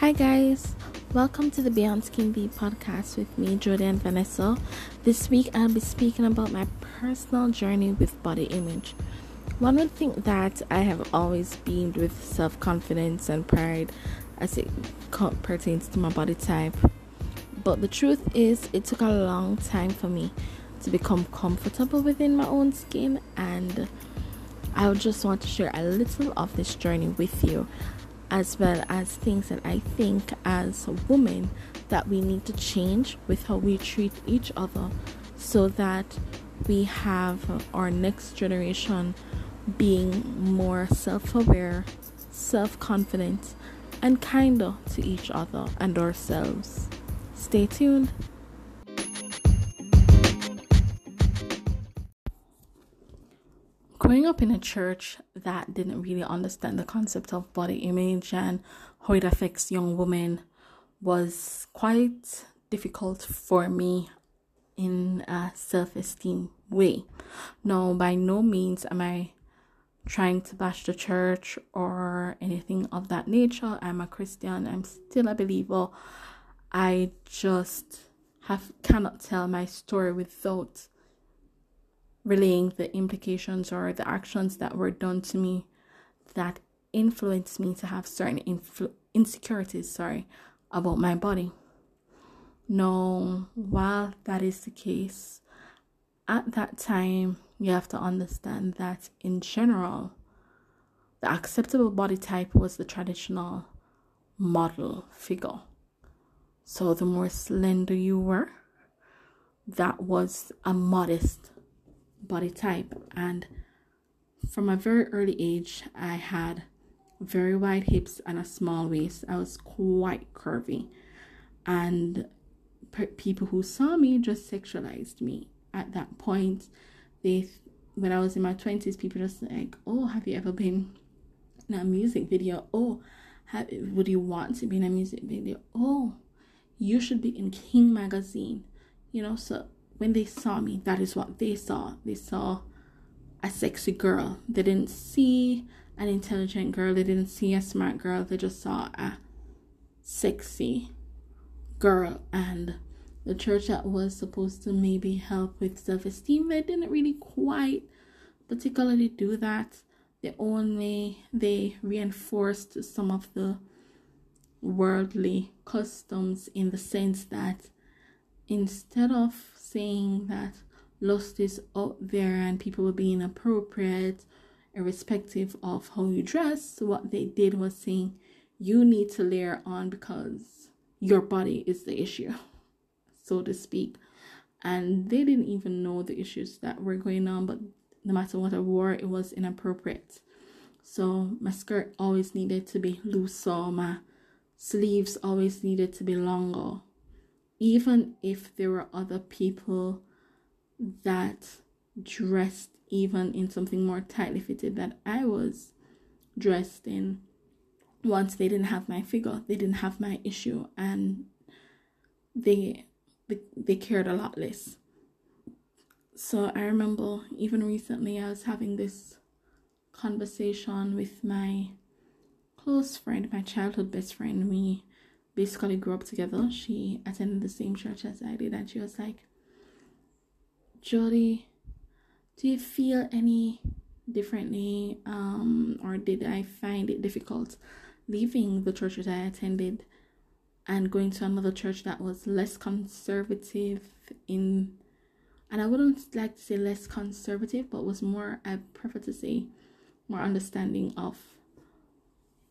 Hi, guys. Welcome to the Beyond Skin Deep podcast with me, Jodyanne Vanessa. This week, I'll be speaking about my personal journey with body image. One would think that I have always been with self confidence and pride as it pertains to my body type. But the truth is, it took a long time for me to become comfortable within my own skin, and I just want to share a little of this journey with you as well as things that I think as women that we need to change with how we treat each other so that we have our next generation being more self-aware, self-confident and kinder to each other and ourselves. Stay tuned. Growing up in a church that didn't really understand the concept of body image and how it affects young women was quite difficult for me in a self esteem way. Now, by no means am I trying to bash the church or anything of that nature. I'm a Christian, I'm still a believer. I just have cannot tell my story without relaying the implications or the actions that were done to me that influenced me to have certain insecurities sorry about my body. No while that is the case at that time you have to understand that in general the acceptable body type was the traditional model figure. So the more slender you were that was a modest body type and from a very early age i had very wide hips and a small waist. I was quite curvy. And people who saw me just sexualized me. At that point they when i was in my 20s people just like oh have you ever been in a music video? Oh have, would you want to be in a music video? Oh you should be in king magazine. You know so when they saw me, that is what they saw. They saw a sexy girl. They didn't see an intelligent girl. They didn't see a smart girl. They just saw a sexy girl. And the church that was supposed to maybe help with self esteem, they didn't really quite particularly do that. They only they reinforced some of the worldly customs in the sense that instead of saying that lust is out there and people were being appropriate irrespective of how you dress what they did was saying you need to layer on because your body is the issue so to speak. And they didn't even know the issues that were going on but no matter what i wore it was inappropriate. So my skirt always needed to be looser my sleeves always needed to be longer even if there were other people that dressed even in something more tightly fitted that I was dressed in once they didn't have my figure they didn't have my issue and they they, they cared a lot less. So I remember even recently I was having this conversation with my close friend my childhood best friend. We basically grew up together. She attended the same church as I did, and she was like, Jody, do you feel any differently? Um, or did I find it difficult leaving the church that I attended and going to another church that was less conservative in and I wouldn't like to say less conservative, but was more I prefer to say more understanding of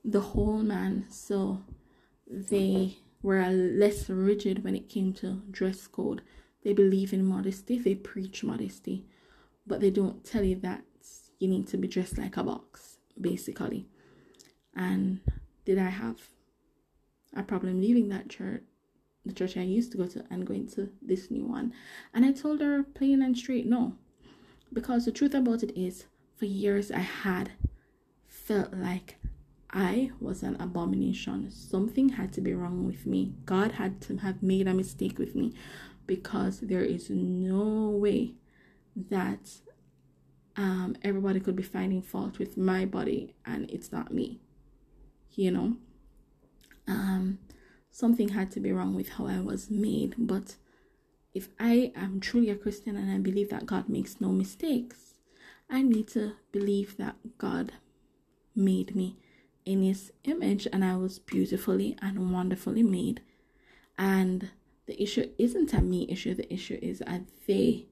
the whole man. So they were less rigid when it came to dress code. They believe in modesty, they preach modesty, but they don't tell you that you need to be dressed like a box, basically. And did I have a problem leaving that church, the church I used to go to, and going to this new one? And I told her plain and straight no. Because the truth about it is, for years I had felt like I was an abomination. Something had to be wrong with me. God had to have made a mistake with me because there is no way that um, everybody could be finding fault with my body and it's not me. You know? Um, something had to be wrong with how I was made. But if I am truly a Christian and I believe that God makes no mistakes, I need to believe that God made me in His image and I was beautifully and wonderfully made. And the issue isn't a me issue, the issue is a they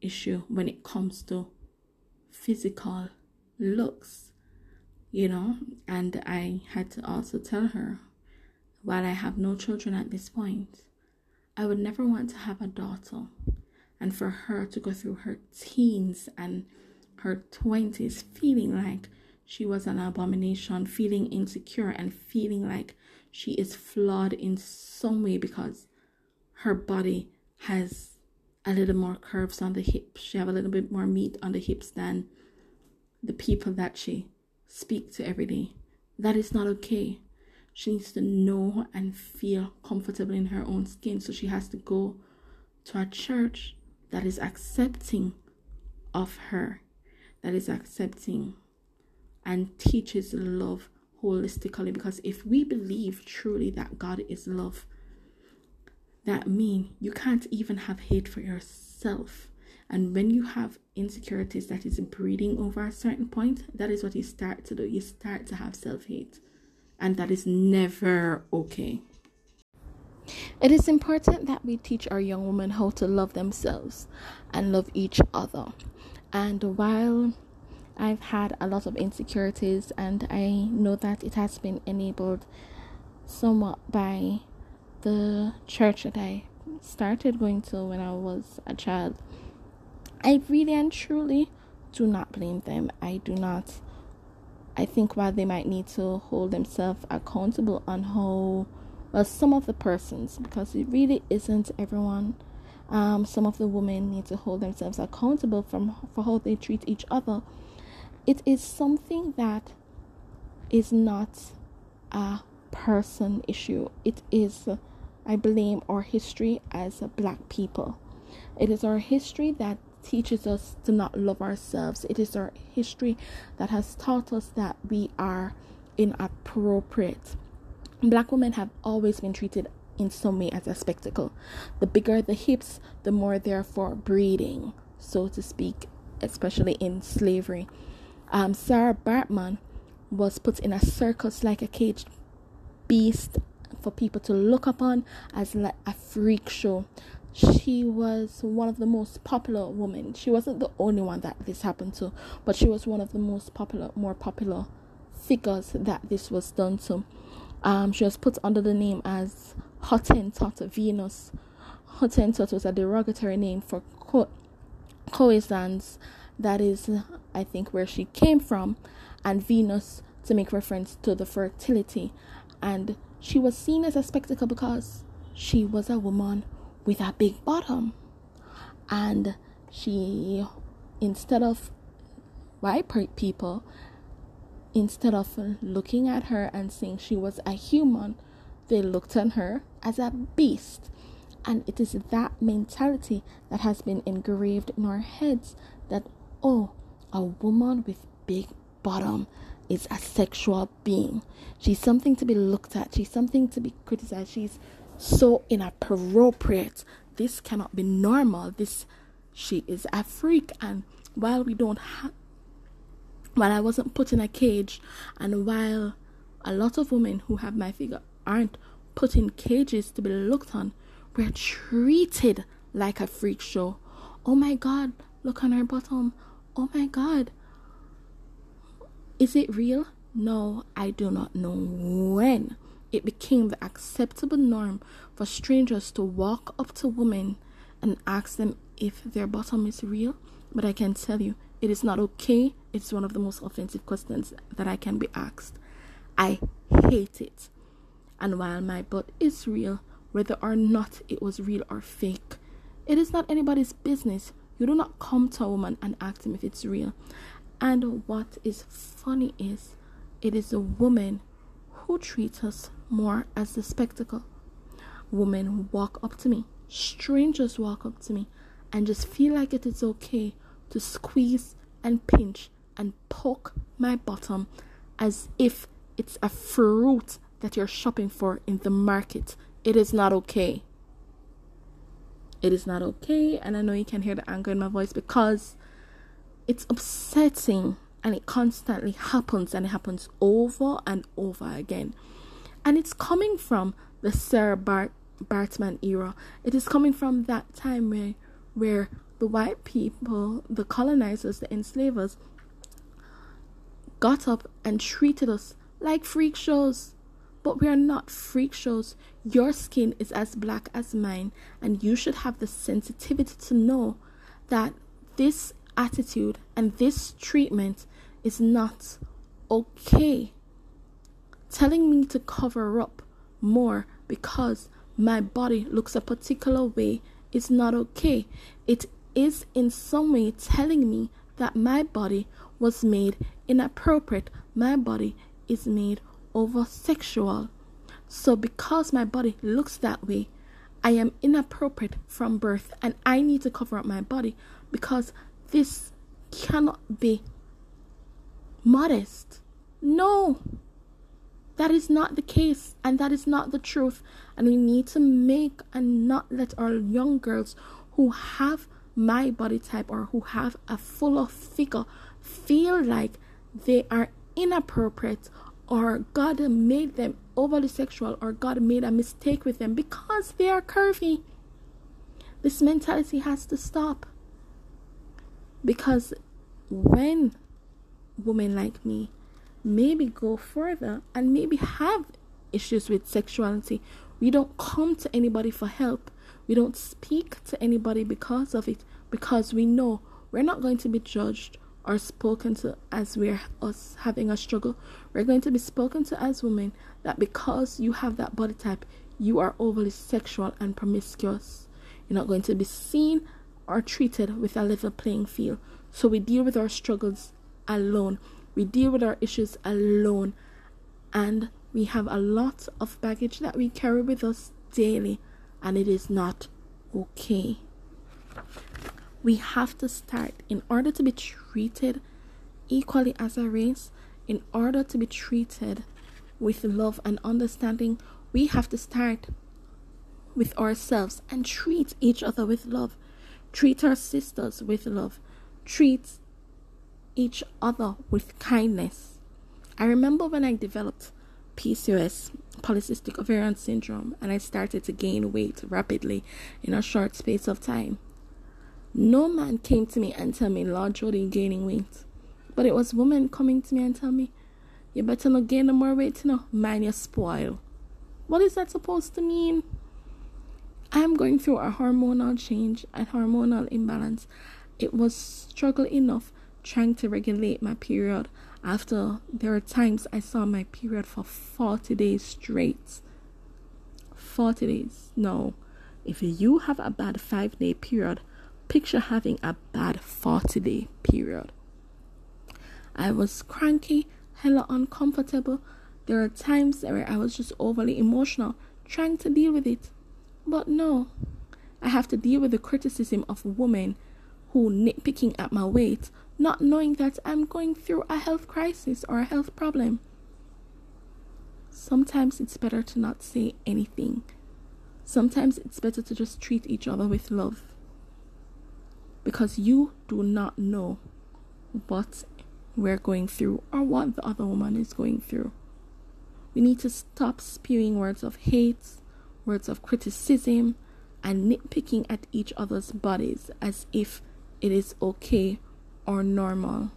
issue when it comes to physical looks, you know. And I had to also tell her, while I have no children at this point, I would never want to have a daughter and for her to go through her teens and her 20s feeling like she was an abomination, feeling insecure, and feeling like she is flawed in some way because her body has a little more curves on the hips. She have a little bit more meat on the hips than the people that she speak to every day. That is not okay. She needs to know and feel comfortable in her own skin. So she has to go to a church that is accepting of her, that is accepting and teaches love holistically. Because if we believe truly that God is love, that mean you can't even have hate for yourself. And when you have insecurities that is breeding over a certain point that is what you start to do. You start to have self-hate. And that is never okay. It is important that we teach our young women how to love themselves and love each other. And while I've had a lot of insecurities, and I know that it has been enabled somewhat by the church that I started going to when I was a child, I really and truly do not blame them. I do not. I think while they might need to hold themselves accountable on how, well, some of the persons, because it really isn't everyone. Um, some of the women need to hold themselves accountable from for how they treat each other. It is something that is not a person issue. It is I blame our history as black people. It is our history that teaches us to not love ourselves. It is our history that has taught us that we are inappropriate. Black women have always been treated in some way as a spectacle. The bigger the hips, the more they're for breeding, so to speak, especially in slavery. Um, Sarah Baartman was put in a circus like a caged beast for people to look upon as like a freak show. She was one of the most popular women. She wasn't the only one that this happened to, but she was one of the most popular, more popular figures that this was done to. Um, she was put under the name as Hottentot Venus. Hottentot was a derogatory name for co-. That is, I think, where she came from, and Venus to make reference to the fertility. And she was seen as a spectacle because she was a woman with a big bottom. And she, instead of white people, instead of looking at her and saying she was a human, they looked on her as a beast. And it is that mentality that has been engraved in our heads that, oh, a woman with big bottom is a sexual being. She's something to be looked at. She's something to be criticized. She's so inappropriate. This cannot be normal. This she is a freak and while we don't have while I wasn't put in a cage and while a lot of women who have my figure aren't put in cages to be looked on, we're treated like a freak show. Oh my god, look on her bottom. Oh my god, is it real? No, I do not know when it became the acceptable norm for strangers to walk up to women and ask them if their bottom is real. But I can tell you, it is not okay. It's one of the most offensive questions that I can be asked. I hate it. And while my butt is real, whether or not it was real or fake, it is not anybody's business. You do not come to a woman and ask them if it's real. And what is funny is it is a woman who treats us more as a spectacle. Women walk up to me, strangers walk up to me, and just feel like it is okay to squeeze and pinch and poke my bottom as if it's a fruit that you're shopping for in the market. It is not okay. It is not okay, and I know you can hear the anger in my voice because it's upsetting and it constantly happens and it happens over and over again. And it's coming from the Sarah Bart- Baartman era. It is coming from that time where where the white people, the colonizers, the enslavers, got up and treated us like freak shows. But we are not freak shows. Your skin is as black as mine, and you should have the sensitivity to know that this attitude and this treatment is not okay. Telling me to cover up more because my body looks a particular way is not okay. It is in some way telling me that my body was made inappropriate. My body is made over sexual. So, because my body looks that way, I am inappropriate from birth and I need to cover up my body because this cannot be modest. No, that is not the case and that is not the truth. And we need to make and not let our young girls who have my body type or who have a fuller figure feel like they are inappropriate or God made them overly sexual or God made a mistake with them because they are curvy. This mentality has to stop. Because when women like me maybe go further and maybe have issues with sexuality, we don't come to anybody for help. We don't speak to anybody because of it, because we know we're not going to be judged or spoken to as we're us having a struggle. We're going to be spoken to as women that because you have that body type, you are overly sexual and promiscuous. You're not going to be seen or treated with a level playing field. So we deal with our struggles alone. We deal with our issues alone. And we have a lot of baggage that we carry with us daily and it is not okay. We have to start in order to be treated equally as a race, in order to be treated with love and understanding, we have to start with ourselves and treat each other with love. Treat our sisters with love. Treat each other with kindness. I remember when I developed PCOS, polycystic ovarian syndrome, and I started to gain weight rapidly in a short space of time. No man came to me and tell me, Lord Jody, gaining weight. But it was women coming to me and tell me, you better not gain no more weight, you know, man, you spoil. What is that supposed to mean? I'm going through a hormonal change and hormonal imbalance. It was struggle enough trying to regulate my period after there are times I saw my period for 40 days straight. 40 days. No. If you have a bad 5 day period, picture having a bad 40 day period. I was cranky, hella uncomfortable. There are times where I was just overly emotional, trying to deal with it. But no, I have to deal with the criticism of women who nitpicking at my weight not knowing that I'm going through a health crisis or a health problem. Sometimes it's better to not say anything. Sometimes it's better to just treat each other with love. Because you do not know what we're going through or what the other woman is going through. We need to stop spewing words of hate, words of criticism, and nitpicking at each other's bodies as if it is okay or normal.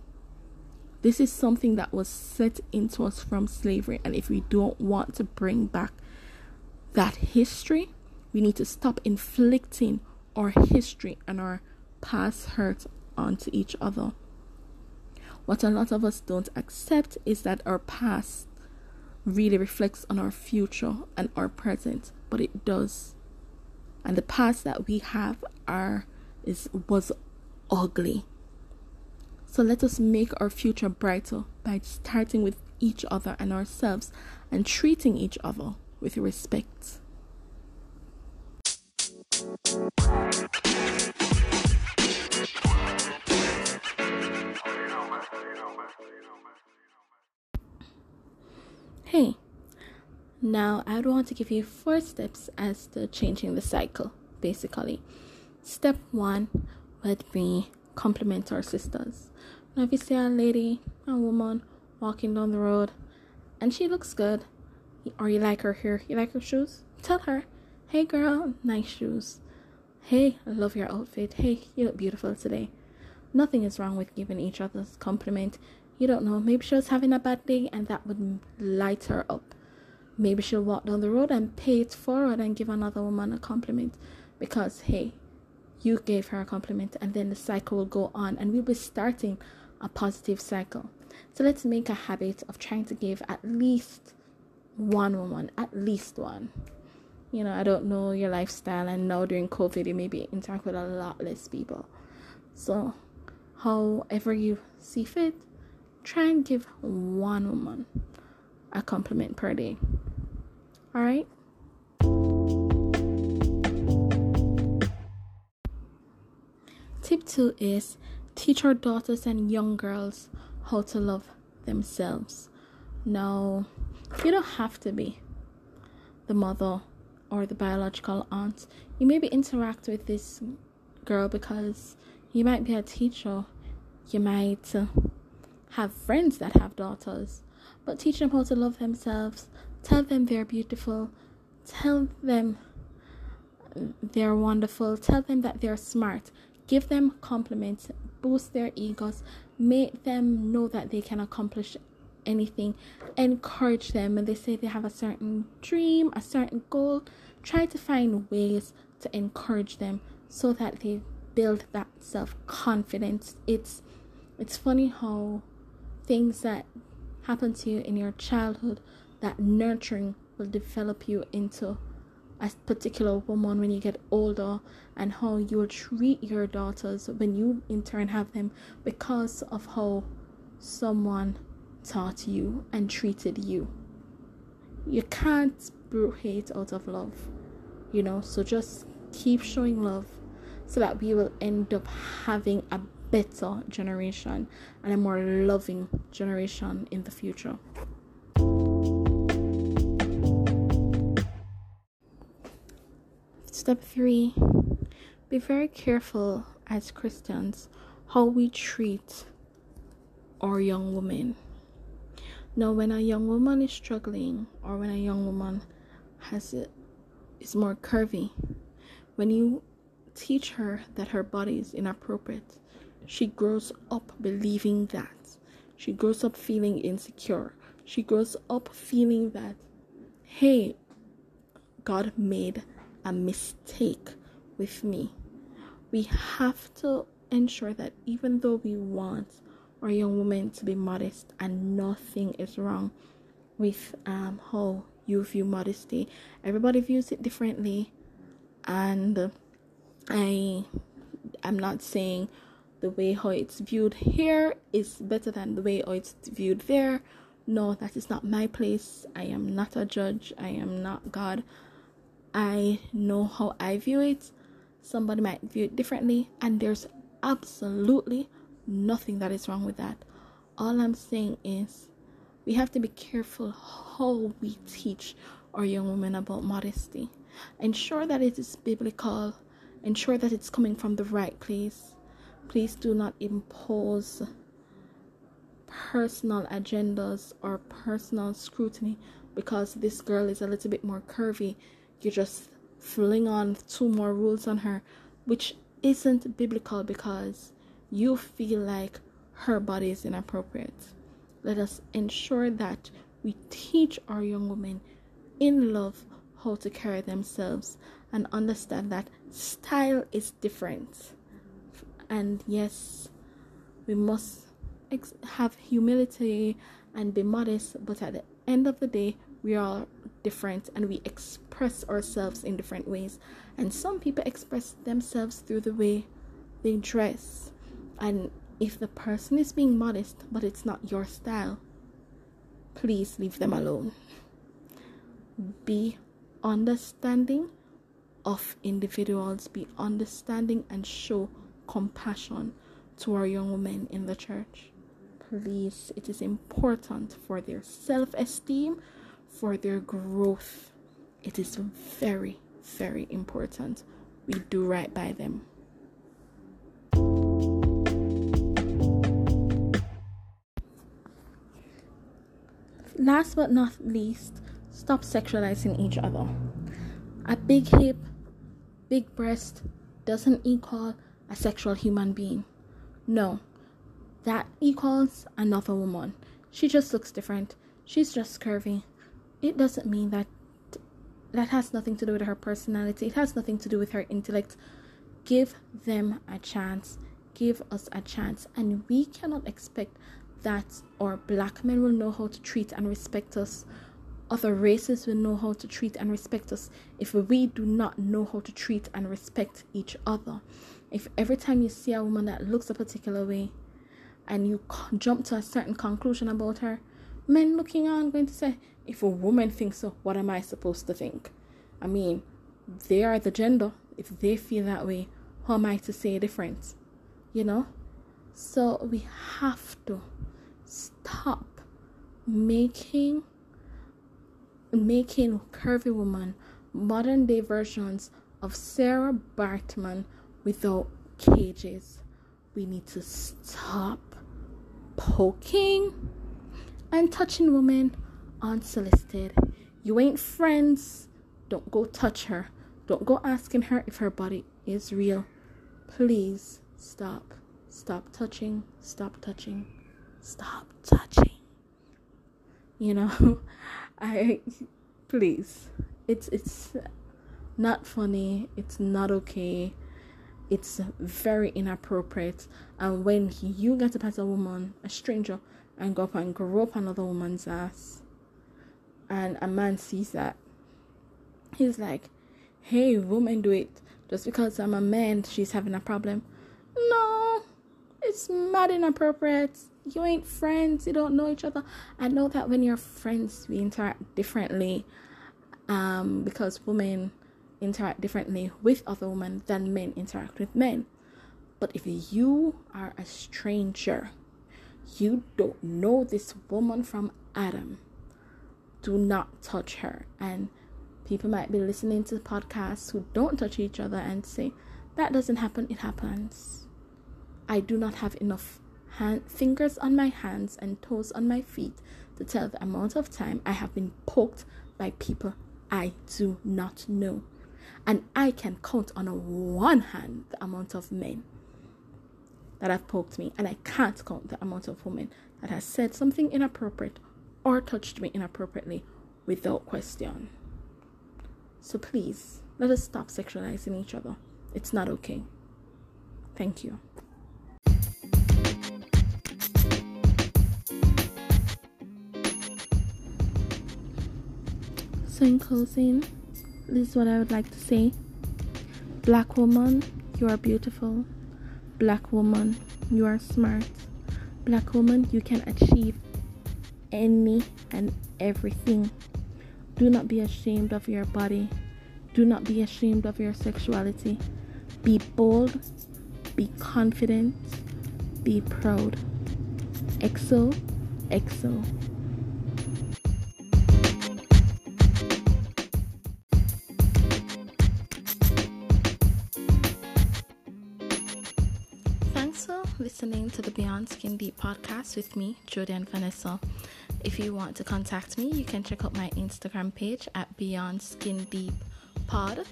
This is something that was set into us from slavery, and if we don't want to bring back that history, we need to stop inflicting our history and our past hurt onto each other. What a lot of us don't accept is that our past really reflects on our future and our present, but it does. And the past that we have are is was ugly. So let us make our future brighter by starting with each other and ourselves and treating each other with respect. Hey, Now, I would want to give you four steps as to changing the cycle, basically. Step one would be compliment our sisters. Now, if you see a lady, a woman walking down the road, and she looks good, or you like her hair, you like her shoes, tell her, hey girl, nice shoes. Hey, I love your outfit. Hey, you look beautiful today. Nothing is wrong with giving each other's compliment. You don't know, maybe she was having a bad day and that would light her up. Maybe she'll walk down the road and pay it forward and give another woman a compliment because, hey, you gave her a compliment and then the cycle will go on and we'll be starting a positive cycle. So let's make a habit of trying to give at least one woman, at least one. You know, I don't know your lifestyle, and now during COVID, you maybe interact with a lot less people. So, however you see fit, try and give one woman a compliment per day. All right. Tip two is teach our daughters and young girls how to love themselves. Now, you don't have to be the mother or the biological aunt. You maybe interact with this girl because you might be a teacher. You might have friends that have daughters. But teach them how to love themselves. Tell them they're beautiful. Tell them they're wonderful. Tell them that they're smart. Give them compliments. Boost their egos. Make them know that they can accomplish anything. Encourage them when they say they have a certain dream, a certain goal. Try to find ways to encourage them so that they build that self confidence. It's it's funny how things that happen to you in your childhood, that nurturing will develop you into a particular woman when you get older and how you will treat your daughters when you in turn have them because of how someone taught you and treated you. You can't brew hate out of love, you know, so just keep showing love so that we will end up having a better generation and a more loving generation in the future. Step three be very careful as Christians how we treat our young women. Now, when a young woman is struggling, or when a young woman has it is more curvy, when you teach her that her body is inappropriate, she grows up believing that. She grows up feeling insecure. She grows up feeling that, hey, God made a mistake with me. We have to ensure that even though we want our young women to be modest and nothing is wrong with um, how you view modesty, everybody views it differently, and I I'm not saying the way how it's viewed here is better than the way how it's viewed there. No, that is not my place. I am not a judge. I am not God. I know how I view it. Somebody might view it differently, and there's absolutely nothing that is wrong with that. All I'm saying is we have to be careful how we teach our young women about modesty. Ensure that it is biblical, ensure that it's coming from the right place. Please do not impose personal agendas or personal scrutiny because this girl is a little bit more curvy you just fling on two more rules on her, which isn't biblical because you feel like her body is inappropriate. Let us ensure that we teach our young women in love how to carry themselves and understand that style is different. And yes, we must ex- have humility and be modest, but at the end of the day, we are different and we express ourselves in different ways. And some people express themselves through the way they dress. And if the person is being modest but it's not your style, please leave them alone. Be understanding of individuals, be understanding and show compassion to our young women in the church. Please, it is important for their self esteem for their growth. It is very, very important we do right by them. Last but not least, stop sexualizing each other. A big hip, big breast doesn't equal a sexual human being. No, that equals another woman. She just looks different. She's just curvy. It doesn't mean that that has nothing to do with her personality. It has nothing to do with her intellect. Give them a chance. Give us a chance. And we cannot expect that our black men will know how to treat and respect us. Other races will know how to treat and respect us if we do not know how to treat and respect each other. If every time you see a woman that looks a particular way and you jump to a certain conclusion about her, men looking on going to say, if a woman thinks so, what am I supposed to think? I mean, they are the gender. If they feel that way, how am I to say different? You know? So we have to stop making making curvy woman modern day versions of Sarah Baartman without cages. We need to stop poking and touching women unsolicited. You ain't friends. Don't go touch her. Don't go asking her if her body is real. Please stop. Stop touching. Stop touching. Stop touching. You know, I please. It's it's not funny. It's not okay. It's very inappropriate. And when you get to pass a woman, a stranger, and go up and grow up another woman's ass, and a man sees that, he's like, hey, woman, do it. Just because I'm a man, she's having a problem. No, it's mad inappropriate. You ain't friends, you don't know each other. I know that when you're friends, we interact differently um, because women interact differently with other women than men interact with men. But if you are a stranger, you don't know this woman from Adam, do not touch her. And people might be listening to podcasts who don't touch each other and say, that doesn't happen, it happens. I do not have enough hand, fingers on my hands and toes on my feet to tell the amount of time I have been poked by people I do not know. And I can count on one hand the amount of men that have poked me, and I can't count the amount of women that has said something inappropriate or touched me inappropriately without question. So please, let us stop sexualizing each other. It's not okay. Thank you. So, in closing, this is what I would like to say. Black woman, you are beautiful. Black woman, you are smart. Black woman, you can achieve any and everything. Do not be ashamed of your body. Do not be ashamed of your sexuality. Be bold, be confident, be proud. EXO, EXO. Listening to the Beyond Skin Deep podcast with me, Jodyanne Vanessa. If you want to contact me, you can check out my Instagram page at Beyond Skin Deep Pod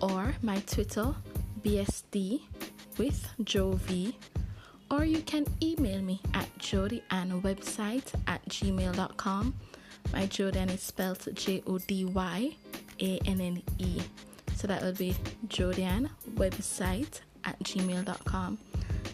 or my Twitter, BSD with Jovi. Or you can email me at website at gmail.com. My Jodyanne is spelled J O D Y A N N E. So that will be Jodyanne website at gmail.com.